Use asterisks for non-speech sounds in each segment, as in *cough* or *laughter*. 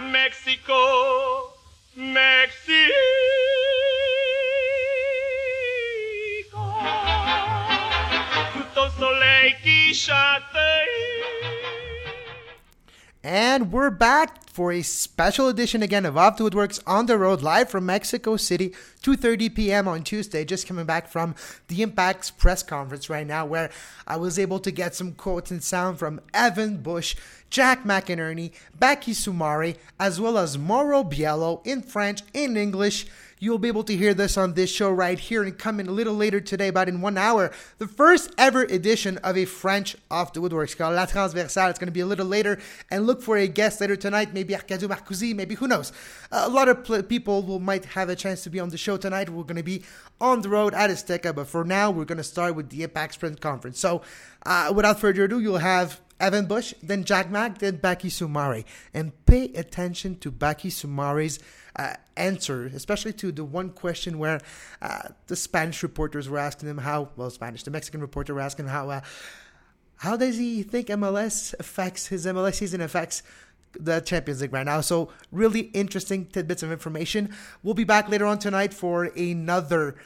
Mexico, Mexico. And we're back for a special edition again of Off the Woodworks on the road live from Mexico City, 2:30 p.m. on Tuesday. Just coming back from the Impact's press conference right now, where I was able to get some quotes and sound from Evan Bush, Jack McInerney, Baky Soumare, as well as Mauro Biello in French, in English. You'll be able to hear this on this show right here and come in a little later today, about in one hour. The first ever edition of a French Off the Woodworks called La Transversale. It's going to be a little later. And look for a guest later tonight, maybe Arcadio Marcusi, maybe who knows. A lot of pl- people will, might have a chance to be on the show tonight. We're going to be on the road at Azteca, but for now, we're going to start with the Impact Sprint Conference. So uh, without further ado, you'll have Evan Bush, then Jack Mack, then Baky Soumare. And pay attention to Baky Soumare's uh, answer, especially to the one question where uh, the Spanish reporters were asking him how, well, Spanish, the Mexican reporter were asking how, uh, how does he think MLS affects his MLS season affects the Champions League right now. So really interesting tidbits of information. We'll be back later on tonight for another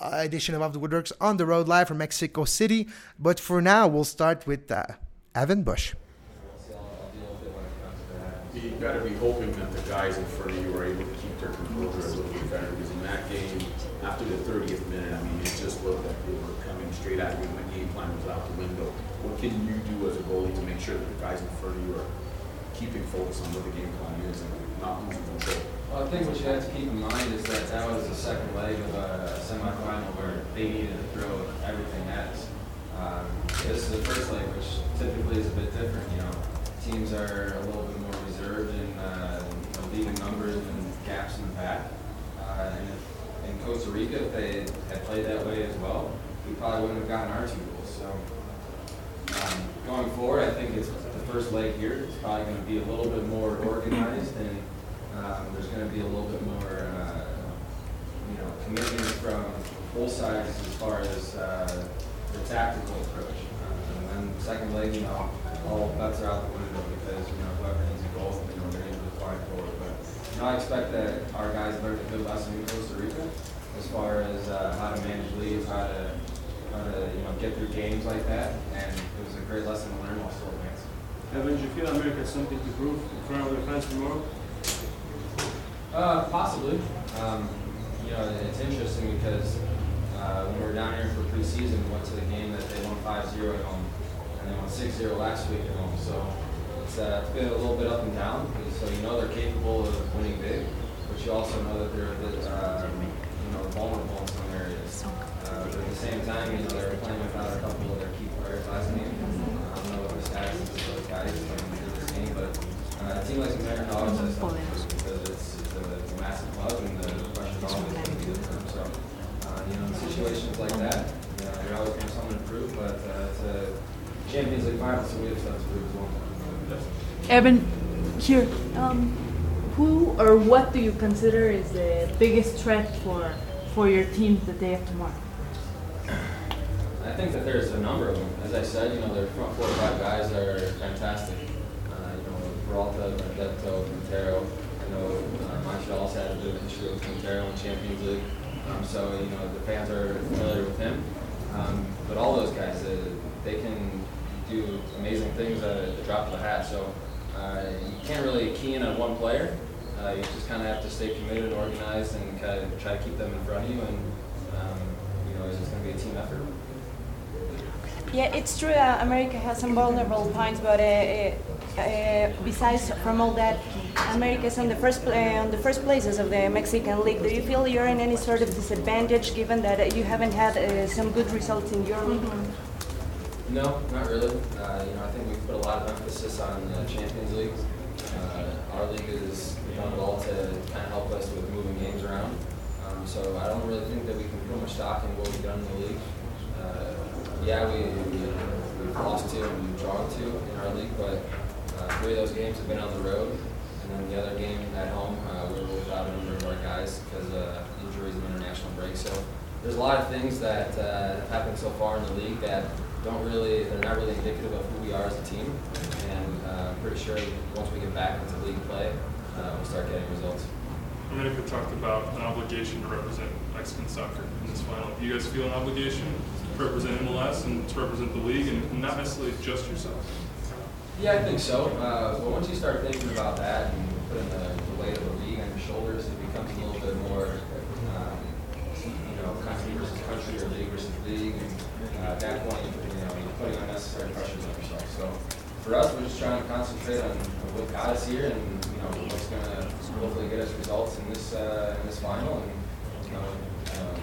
uh, edition of Off the Woodworks on the road live from Mexico City. But for now, we'll start with uh, Evan Bush. You got to be hoping that the guys in front of you are able to keep their composure a little bit better because in that game, after the 30th minute, I mean, it just looked like they were coming straight at you and the game plan was out the window. What can you do as a goalie to make sure that the guys in front of you are keeping focus on what the game plan is and not losing control? Well, I think what you have to keep in mind is that that was the second leg of a semifinal where they needed to throw everything at us. Um, this is the first leg, which typically is a bit different. You know, teams are a little bit more reserved in uh, leaving numbers and gaps in the back. Uh, and if, in Costa Rica, if they had played that way as well, we probably wouldn't have gotten our two goals. So um, going forward, I think it's the first leg here. It's probably going to be a little bit more organized, and um, there's going to be a little bit more, uh, you know, commitment from both sides as far as uh, the tactical approach. Uh, and then second leg, you know, all bets are out the window because you know whoever needs a goal, you know, they're able to find forward. But you know, I expect that our guys learned a good lesson in Costa Rica as far as uh, how to manage leads, how to how to you know get through games like that, and it was a great lesson to learn while still advancing. Evan, do you feel America has something to prove in front of their fans tomorrow? Uh, possibly. Um, you know, it's interesting because uh, when we were down here for preseason, we went to the game that they won 5-0 at home, and they won 6-0 last week at home. So it's, uh, it's been a little bit up and down. So you know they're capable of winning big, but you also know that they're a bit, uh, you know, vulnerable in some areas. Uh, but at the same time, you know, they're playing without a couple of their key players last game. I don't know what the status is of those guys coming into this game, but uh, a team like American always has something to because it's, it's, a, massive club and the pressure's always going to be good for them. So, uh, you know, in situations like that, you know, you're always going to have to prove, but uh, it's a Champions League final, so we have stuff to prove as well. Evan, here, um, who or what do you consider is the biggest threat for for your team the day of tomorrow? I think that there's a number of them. As I said, you know, their front four or five guys are fantastic. Uh, Peralta, Benedetto, Quintero. I know uh, Montreal's had a bit of history with Quintero in Champions League. Um, so, you know, the fans are familiar with him. Um, but all those guys, uh, they can do amazing things at the drop of a hat. So uh, you can't really key in on one player. Uh, you just kind of have to stay committed, organized, and kind of try to keep them in front of you. And um, you know, it's just going to be a team effort. Yeah, it's true. Uh, America has some vulnerable points, but uh, uh, besides from all that, America is on the first pla- on the first places of the Mexican League. Do you feel you're in any sort of disadvantage given that you haven't had uh, some good results in your league? No, not really. Uh, you know, I think we've put a lot of emphasis on the Champions League. Uh, our league has done it all to kind of help us with moving games around. Um, so I don't really think that we can put much stock in what we've done in the league. Uh, yeah, we, we, we've lost two and we've drawn two in our league, but uh, three of those games have been on the road. And then the other game at home, uh, we were without a number of our guys because of injuries and international break. So there's a lot of things that uh, have happened so far in the league that don't really, they're not really indicative of who we are as a team. And uh, I'm pretty sure once we get back into league play, uh, we'll start getting results. America talked about an obligation to represent Mexican soccer in this final. Do you guys feel an obligation to represent MLS and to represent the league and not necessarily just yourself? Yeah, I think so. Uh, but once you start thinking about that and putting the, the weight of the league on your shoulders, it becomes a little bit more, um, you know, country versus country or league versus league. And uh, at that point, you know, you're putting unnecessary pressures on yourself. So for us, we're just trying to concentrate on what got us here and you know what's going to hopefully get us results in this uh, in this final. And you know, um,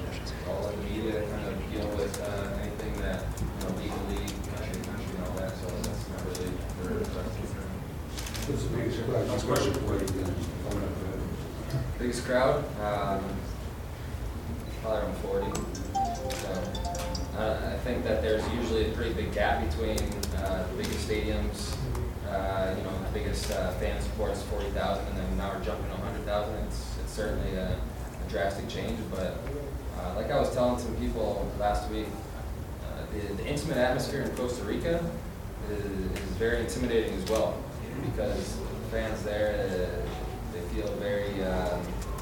all of the media kind of deal with uh, anything that you know league to league, country to country, and all that. So really What's the biggest crowd? Last question. Biggest crowd? Um, probably around 40. So, uh, I think that there's usually a pretty big gap between uh, the biggest stadiums, uh, you know, the biggest uh, fan support is 40,000, and then now we're jumping to 100,000. It's, it's certainly a, a drastic change, but uh, like I was telling some people last week, uh, the, the intimate atmosphere in Costa Rica is, very intimidating as well because fans there, uh, they feel very um,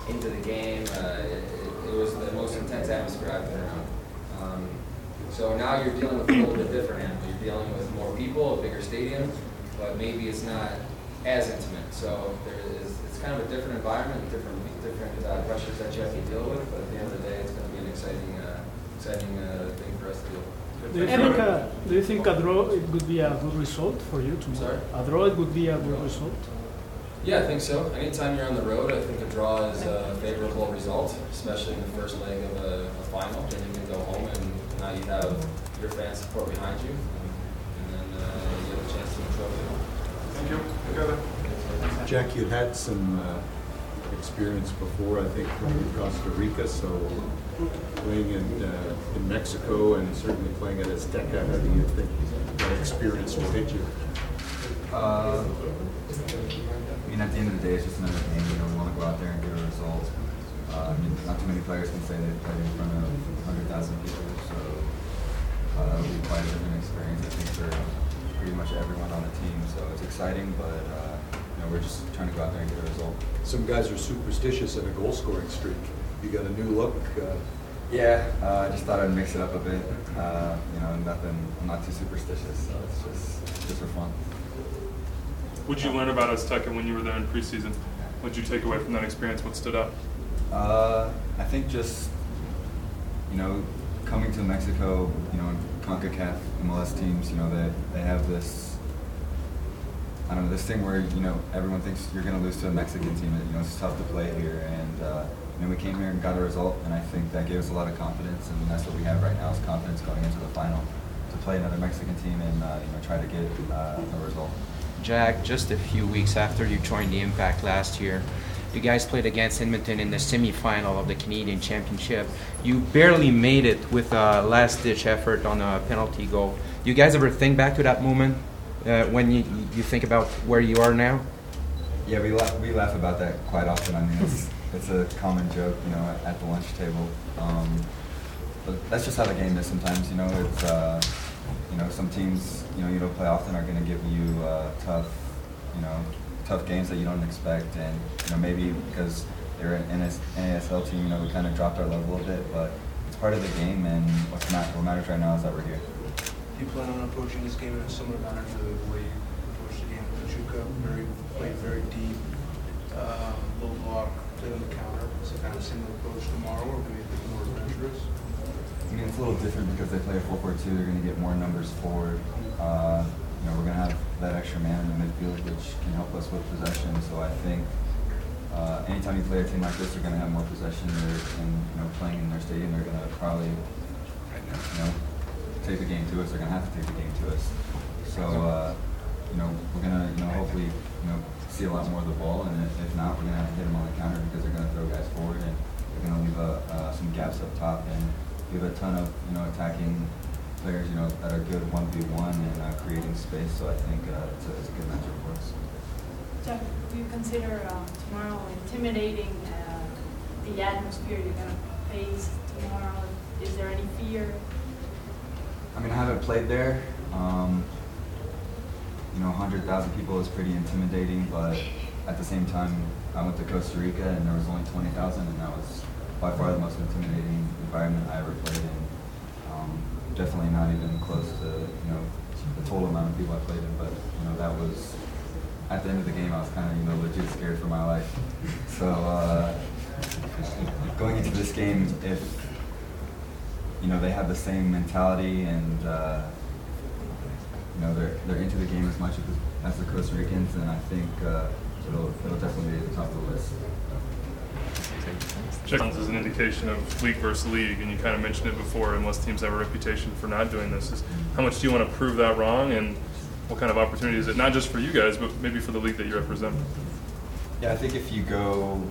into the game. Uh, it, it was the most intense atmosphere I've been around. Um, so now you're dealing with a little bit different animal. You're dealing with more people, a bigger stadium, but maybe it's not as intimate. So there is, it's kind of a different environment, different different uh, pressures that you have to deal with. But at the end of the day, it's going to be an exciting, uh, exciting uh, thing for us to do. Do you think, uh, do you think a draw it would be a good result for you tomorrow? Sorry? A draw it would be a good result. Yeah, I think so. Anytime you're on the road, I think a draw is a favorable result, especially in the first leg of a, a final. Then you can go home and now you have your fan support behind you, and then uh, you have a chance to win a trophy. Thank you. Together. Jack, you had some uh, experience before, I think, from Costa Rica, so playing in, uh, in Mexico and certainly playing at Azteca, how do you think that experience will hit you? Uh, I mean, at the end of the day, it's just another game. You know, we want to go out there and get a result. Uh, I mean, not too many players can say they played in front of 100,000 people, so uh, that would be quite a different experience, I think, for pretty much everyone on the team. So it's exciting, but uh, you know, we're just trying to go out there and get a result. Some guys are superstitious in a goal scoring streak. You got a new look. Uh, Yeah, uh, I just thought I'd mix it up a bit. Uh, you know, nothing. I'm not too superstitious, so it's just just for fun. What'd you learn about Azteca when you were there in preseason? What'd you take away from that experience? What stood out? Uh, I think just you know coming to Mexico, you know, Concacaf MLS teams, you know, they they have this. I don't know this thing where you know everyone thinks you're going to lose to a Mexican team. You know, it's tough to play here, and uh, you know we came here and got a result, and I think that gave us a lot of confidence, and that's what we have right now is confidence going into the final to play another Mexican team and uh, you know try to get uh, a result. Jack, just a few weeks after you joined the Impact last year, you guys played against Edmonton in the semifinal of the Canadian Championship. You barely made it with a last-ditch effort on a penalty goal. Do you guys ever think back to that moment uh, when you, you think about where you are now? Yeah, we laugh, we laugh about that quite often. I mean, it's, *laughs* it's a common joke, you know, at, at the lunch table. Um, but that's just how the game is sometimes. You know, it's uh, you know some teams you know you don't play often are going to give you uh, tough, you know, tough games that you don't expect, and you know maybe because they're an NS, NASL team, you know, we kind of dropped our level a bit, but it's part of the game, and what's not what matters right now is that we're here. Do you plan on approaching this game in a similar manner to the way you approached the game with Pachuca? Very, played very deep, uh, low block, play on the counter. Is it kind of similar approach tomorrow, or maybe a bit more adventurous? I mean, it's a little different because they play a 4-4-2. They're going to get more numbers forward. Uh, you know, we're going to have that extra man in the midfield, which can help us with possession. So I think uh, anytime you play a team like this, they're going to have more possession. They're, and you know, playing in their stadium, they're going to probably, you know, take the game to us. They're going to have to take the game to us. So, uh, you know, we're going to, you know, hopefully, you know, see a lot more of the ball. And if, not, we're going to have to hit them on the counter because they're going to throw guys forward and they're going to leave a, uh, some gaps up top. And we have a ton of you know attacking players you know that are good one v one and uh, creating space. So I think uh, it's, a, it's a good matchup for us. Jeff, do you consider uh, tomorrow intimidating uh, the atmosphere you're going to face tomorrow? Is there any fear? I mean, I haven't played there. Um, you know, 100,000 people is pretty intimidating, but at the same time, I went to Costa Rica and there was only 20,000, and that was by far the most intimidating environment I ever played in. Um, definitely not even close to you know the total amount of people I played in, but you know that was at the end of the game I was kind of you know legit scared for my life. *laughs* So uh, going into this game, if you know they have the same mentality and uh, you know they're they're into the game as much as, as the Costa Ricans, and I think uh, it'll it'll definitely be at the top of the list. Checkdowns is an indication of league versus league, and you kind of mentioned it before. Unless teams have a reputation for not doing this, is how much do you want to prove that wrong, and what kind of opportunity is it? Not just for you guys, but maybe for the league that you represent. Yeah, I think if you go,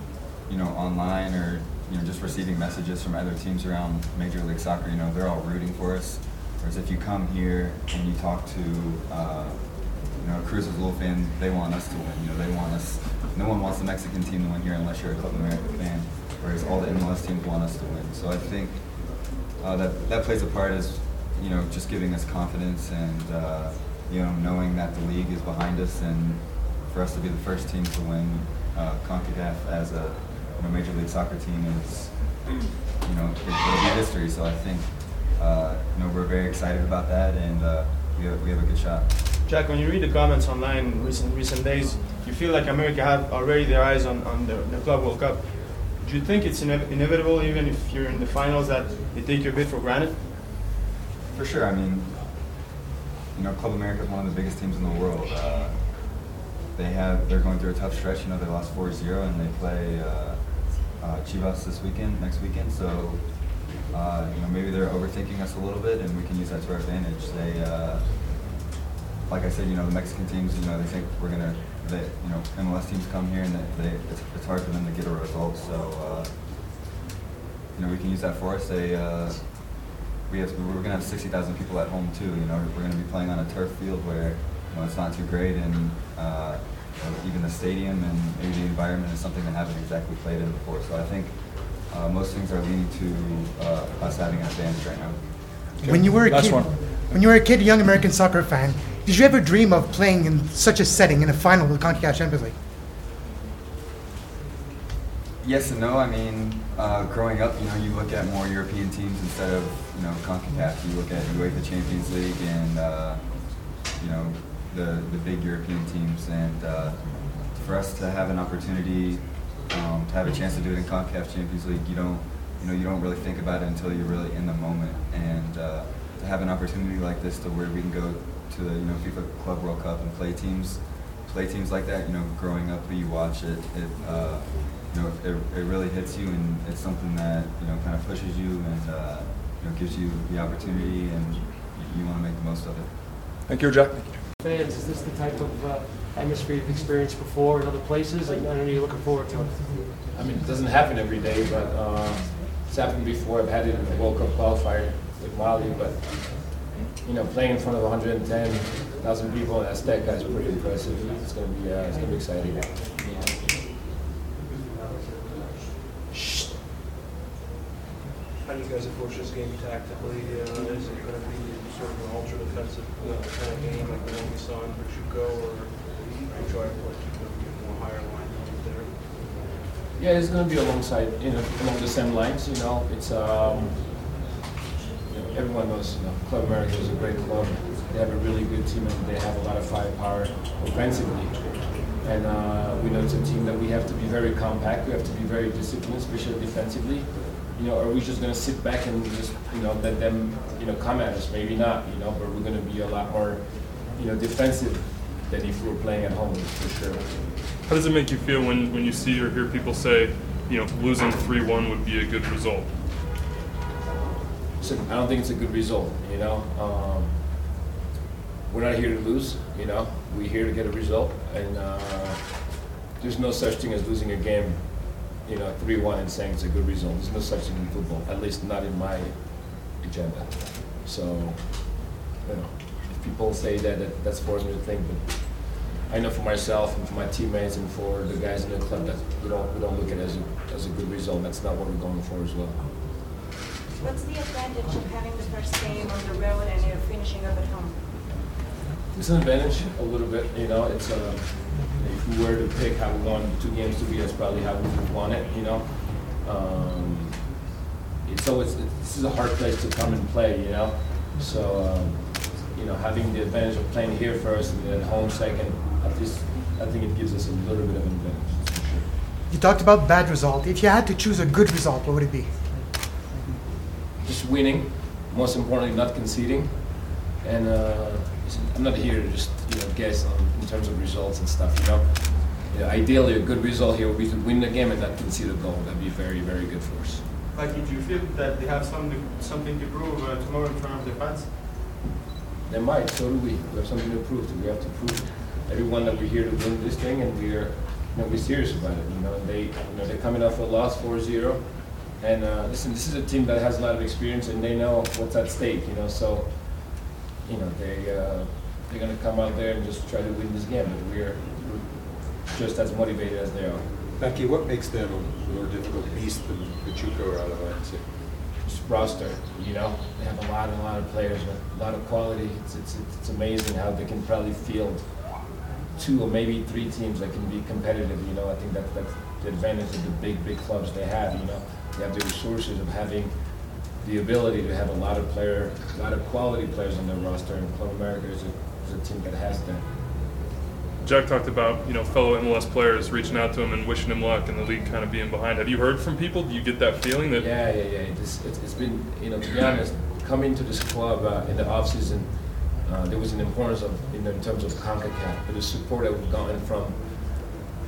you know, online or you know just receiving messages from other teams around Major League Soccer, you know, they're all rooting for us. Whereas if you come here and you talk to, uh, you know, a Cruz Azul fan, they want us to win. You know, they want us. No one wants the Mexican team to win here unless you're a Club America fan. Whereas all the MLS teams want us to win. So I think uh, that that plays a part as, you know, just giving us confidence and uh, you know knowing that the league is behind us and for us to be the first team to win uh, CONCACAF as a you know, Major League Soccer team is, you know, it, it'll be history. So I think, uh, you know, we're very excited about that and uh, we, have, we have a good shot. Jack, when you read the comments online in recent recent days, you feel like America have already their eyes on, on the, the Club World Cup. Do you think it's ine- inevitable, even if you're in the finals, that they take your bid for granted? For sure. I mean, you know, Club America is one of the biggest teams in the world. Uh, they have they're going through a tough stretch. You know, they lost 4-0 and they play uh, uh, Chivas this weekend, next weekend. So, uh, you know, maybe they're overthinking us a little bit, and we can use that to our advantage. They, uh, like I said, you know, the Mexican teams, you know, they think we're gonna, they, you know, MLS teams come here and they, they it's, it's hard for them to get a result. So, uh, you know, we can use that for us. They, uh, we have, we're gonna have 60,000 people at home too. You know, we're gonna be playing on a turf field where, you know, it's not too great, and uh, even the stadium and maybe the environment is something that haven't exactly played in before. So I think uh, most things are leaning to uh, us having an advantage right now. When you were a Last kid, one. when you were a kid, a young American soccer fan, did you ever dream of playing in such a setting in a final of the CONCACAF Champions League? Yes and no. I mean, uh, growing up, you know, you look at more European teams instead of you know Concacaf. You look at UEFA Champions League and uh, you know the the big European teams. And uh, for us to have an opportunity um, to have a chance to do it in Concacaf Champions League, you don't you know you don't really think about it until you're really in the moment. And uh, to have an opportunity like this, to where we can go to the you know FIFA Club World Cup and play teams play teams like that, you know, growing up, you watch it, it, uh, you know, it, it really hits you, and it's something that you know kind of pushes you and uh, you know gives you the opportunity, and you want to make the most of it. Thank you, Jack. Fans, is this the type of uh, atmosphere you've experienced before in other places? And I know you're looking forward to it. I mean, it doesn't happen every day, but uh, it's happened before. I've had it in the World Cup qualifier with Mali, but you know, playing in front of 110,000 people in Azteca is pretty impressive. It's gonna be, uh, it's gonna be exciting. How do you guys approach this game tactically? Uh, is it going to be sort of an ultra defensive you know, kind of game like the one we saw in Pachuca, or do you try to you know, more higher line there? Yeah, it's gonna be alongside, you know, along the same lines. You know, it's um, you know, everyone knows, you know, Club America is a great club. They have a really good team and they have a lot of firepower offensively. And uh, we know it's a team that we have to be very compact. We have to be very disciplined, especially defensively. You know, are we just gonna sit back and just, you know, let them, you know, come at us? Maybe not. You know, but we're gonna be a lot more, you know, defensive than if we were playing at home for sure. How does it make you feel when, when you see or hear people say, you know, losing 3 1 would be a good result? Listen, I don't think it's a good result. You know, um, we're not here to lose. You know, we're here to get a result, and uh, there's no such thing as losing a game. You know, three-one and saying it's a good result. There's no such thing in football, at least not in my agenda. So, you know, if people say that, that that's for them to think, but I know for myself and for my teammates and for the guys in the club that we don't we don't look at it as a, as a good result. That's not what we're going for as well. What's the advantage of having the first game on the road and you're finishing up at home? It's an advantage a little bit, you know. It's uh, If we were to pick how we want the two games to be, that's probably how we would want it, you know? Um, so it's always, this is a hard place to come and play, you know? So, um, you know, having the advantage of playing here first and then home second, at least I think it gives us a little bit of an advantage. You talked about bad result. If you had to choose a good result, what would it be? Just winning, most importantly, not conceding. And uh, I'm not here to just you know guess on, in terms of results and stuff. You know, ideally a good result here would be to win the game and not concede a goal. That'd be very very good for us. Like, do you feel that they have something something to prove uh, tomorrow in front of the fans? They might. So do we. We have something to prove. We have to prove everyone that we're here to win this thing, and we're you know we're serious about it. You know, they you know they're coming off a loss 4-0. And uh, listen, this is a team that has a lot of experience, and they know what's at stake. You know, so you know they uh, they're going to come out there and just try to win this game. But we're, we're just as motivated as they are. Baky, what makes them a more difficult beast than Pachuca or Alavante? Just roster, you know, they have a lot and a lot of players with a lot of quality. It's, it's, it's amazing how they can probably field two or maybe three teams that can be competitive. You know, I think that that's the advantage of the big big clubs they have. You know, they have the resources of having the ability to have a lot of player, a lot of quality players on their roster. And Club America is a, is a team that has that. Jack talked about you know fellow MLS players reaching out to him and wishing him luck, and the league kind of being behind. Have you heard from people? Do you get that feeling that? Yeah, yeah, yeah. It's, it's, it's been you know to be honest, coming to this club uh, in the off season, uh, there was an importance of you know, in terms of Concacaf, but the support that we've gotten from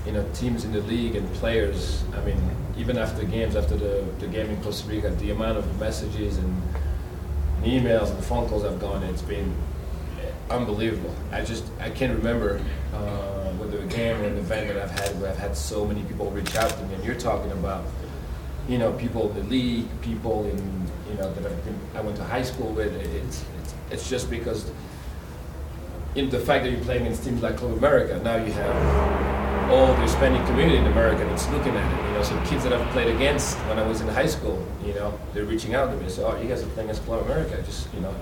you know teams in the league and players. I mean, even after games, after the, the game in Costa Rica, the amount of messages and emails and phone calls I've gotten, it's been unbelievable. I just I can't remember uh, whether a game or an event that I've had where I've had so many people reach out to me. And you're talking about, you know, people in the league, people in you know that I've been, I went to high school with. It's it's, it's just because in the fact that you're playing against teams like Club America, now you have all the Hispanic community in America that's looking at it. You know, some kids that I've played against when I was in high school, you know, they're reaching out to me and say, "Oh, you guys are playing against Club America." Just you know,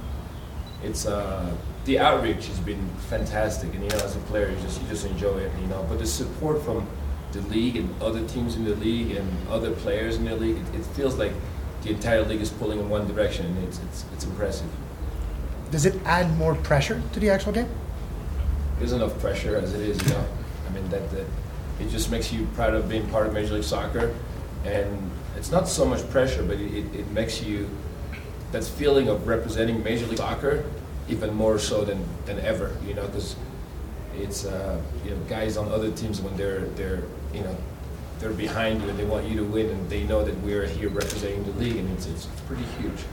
it's uh, the outreach has been fantastic, and you know, as a player, you just you just enjoy it, you know. But the support from the league and other teams in the league and other players in the league, it, it feels like the entire league is pulling in one direction, and it's it's, it's impressive. Does it add more pressure to the actual game? There's enough pressure as it is, you know. I mean, that, that it just makes you proud of being part of Major League Soccer, and it's not so much pressure, but it, it, it makes you that feeling of representing Major League Soccer even more so than, than ever, you know, because it's uh, you know guys on other teams when they're they're you know they're behind you and they want you to win and they know that we're here representing the league and it's it's, it's pretty huge.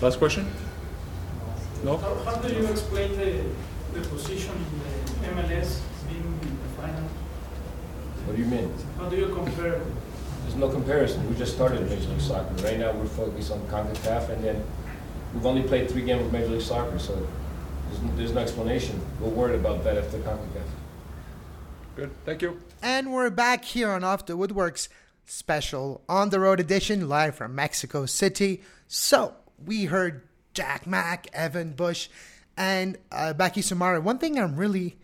Last question. No. How, how do you explain the, the position in the MLS being in the final? What do you mean? How do you compare? There's no comparison. We just started Major League Soccer. Right now we're focused on CONCACAF and then we've only played three games of Major League Soccer, so there's no, there's no explanation. We're worried about that after CONCACAF. Good. Thank you. And we're back here on Off the Woodworks special on the road edition live from Mexico City. So we heard Jack Mack, Evan Bush, and uh, Baky Soumare. One thing I'm really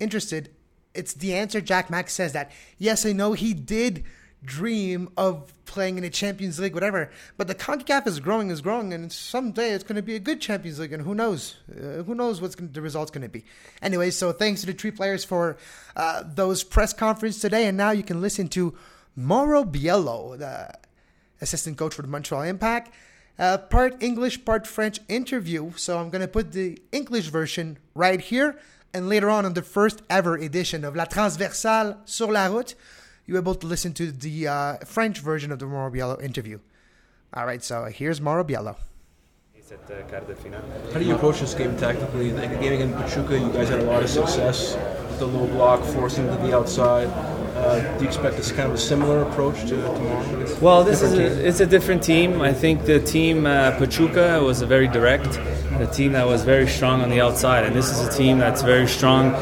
interested, it's the answer Jack Mack says that yes, I know he did dream of playing in a Champions League, whatever. But the CONCACAF is growing, is growing, and someday it's going to be a good Champions League, and who knows? Uh, who knows gonna, the result's going to be? Anyway, so thanks to the three players for uh, those press conference today, and now you can listen to Mauro Biello, the assistant coach for the Montreal Impact. Uh, part English, part French interview. So I'm going to put the English version right here. And later on, on the first ever edition of La Transversale sur la route, you're able to listen to the uh, French version of the Mauro Biello interview. All right, so here's Mauro Biello. How do you approach this game tactically? The game against Pachuca, you guys had a lot of success with the low block, forcing to the outside. Uh, do you expect this kind of a similar approach to tomorrow? Well, this is a, it's a different team. I think the team uh, Pachuca was a very direct, a team that was very strong on the outside, and this is a team that's very strong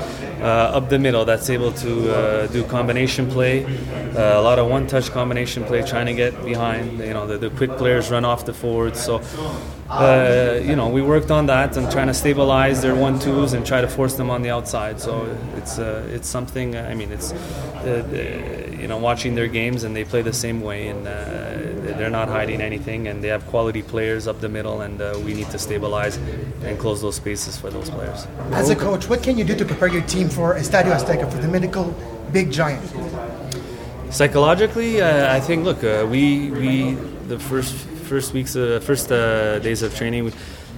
uh, up the middle that's able to uh, do combination play, uh, a lot of one-touch combination play, trying to get behind. You know, the, the quick players run off the forwards. So uh, you know, we worked on that and trying to stabilize their one twos and try to force them on the outside. So it's uh, it's something. I mean, it's uh, you know watching their games and they play the same way and they're not hiding anything and they have quality players up the middle and uh, we need to stabilize and close those spaces for those players. As a coach, what can you do to prepare your team for Estadio Azteca, for the mythical big giant? Psychologically, uh, I think. Look, uh, we we the first first weeks, uh, first uh, days of training, we,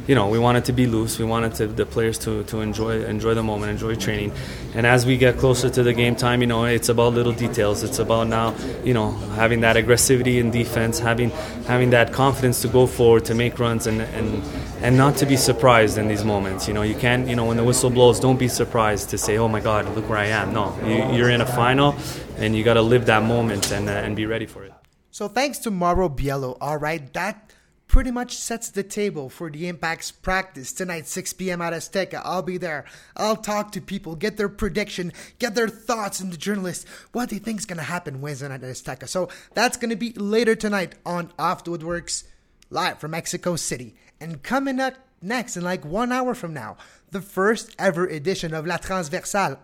you know, we wanted to be loose. We wanted to, the players to, to enjoy enjoy the moment, enjoy training. And as we get closer to the game time, you know, it's about little details. It's about now, you know, having that aggressivity in defense, having having that confidence to go forward, to make runs, and and and not to be surprised in these moments. You know, you can't, you know, when the whistle blows, don't be surprised to say, "Oh my God, look where I am." No, you, you're in a final, and you got to live that moment and uh, and be ready for it. So thanks to Mauro Biello, all right, that pretty much sets the table for the Impact's practice tonight, 6 p.m. at Azteca. I'll be there. I'll talk to people, get their prediction, get their thoughts, and the journalists what they think is going to happen Wednesday night at Azteca. So that's going to be later tonight on Off the Woodworks, live from Mexico City. And coming up next, in like one hour from now, the first ever edition of La Transversale.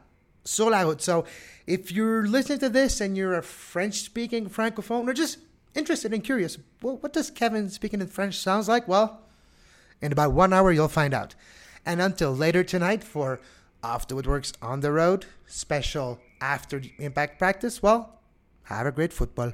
So if you're listening to this and you're a French speaking francophone or just interested and curious, well, what does Kevin speaking in French sounds like? Well, in about one hour you'll find out. And until later tonight for Off the Woodworks on the Road, special after the impact practice, well, have a great football.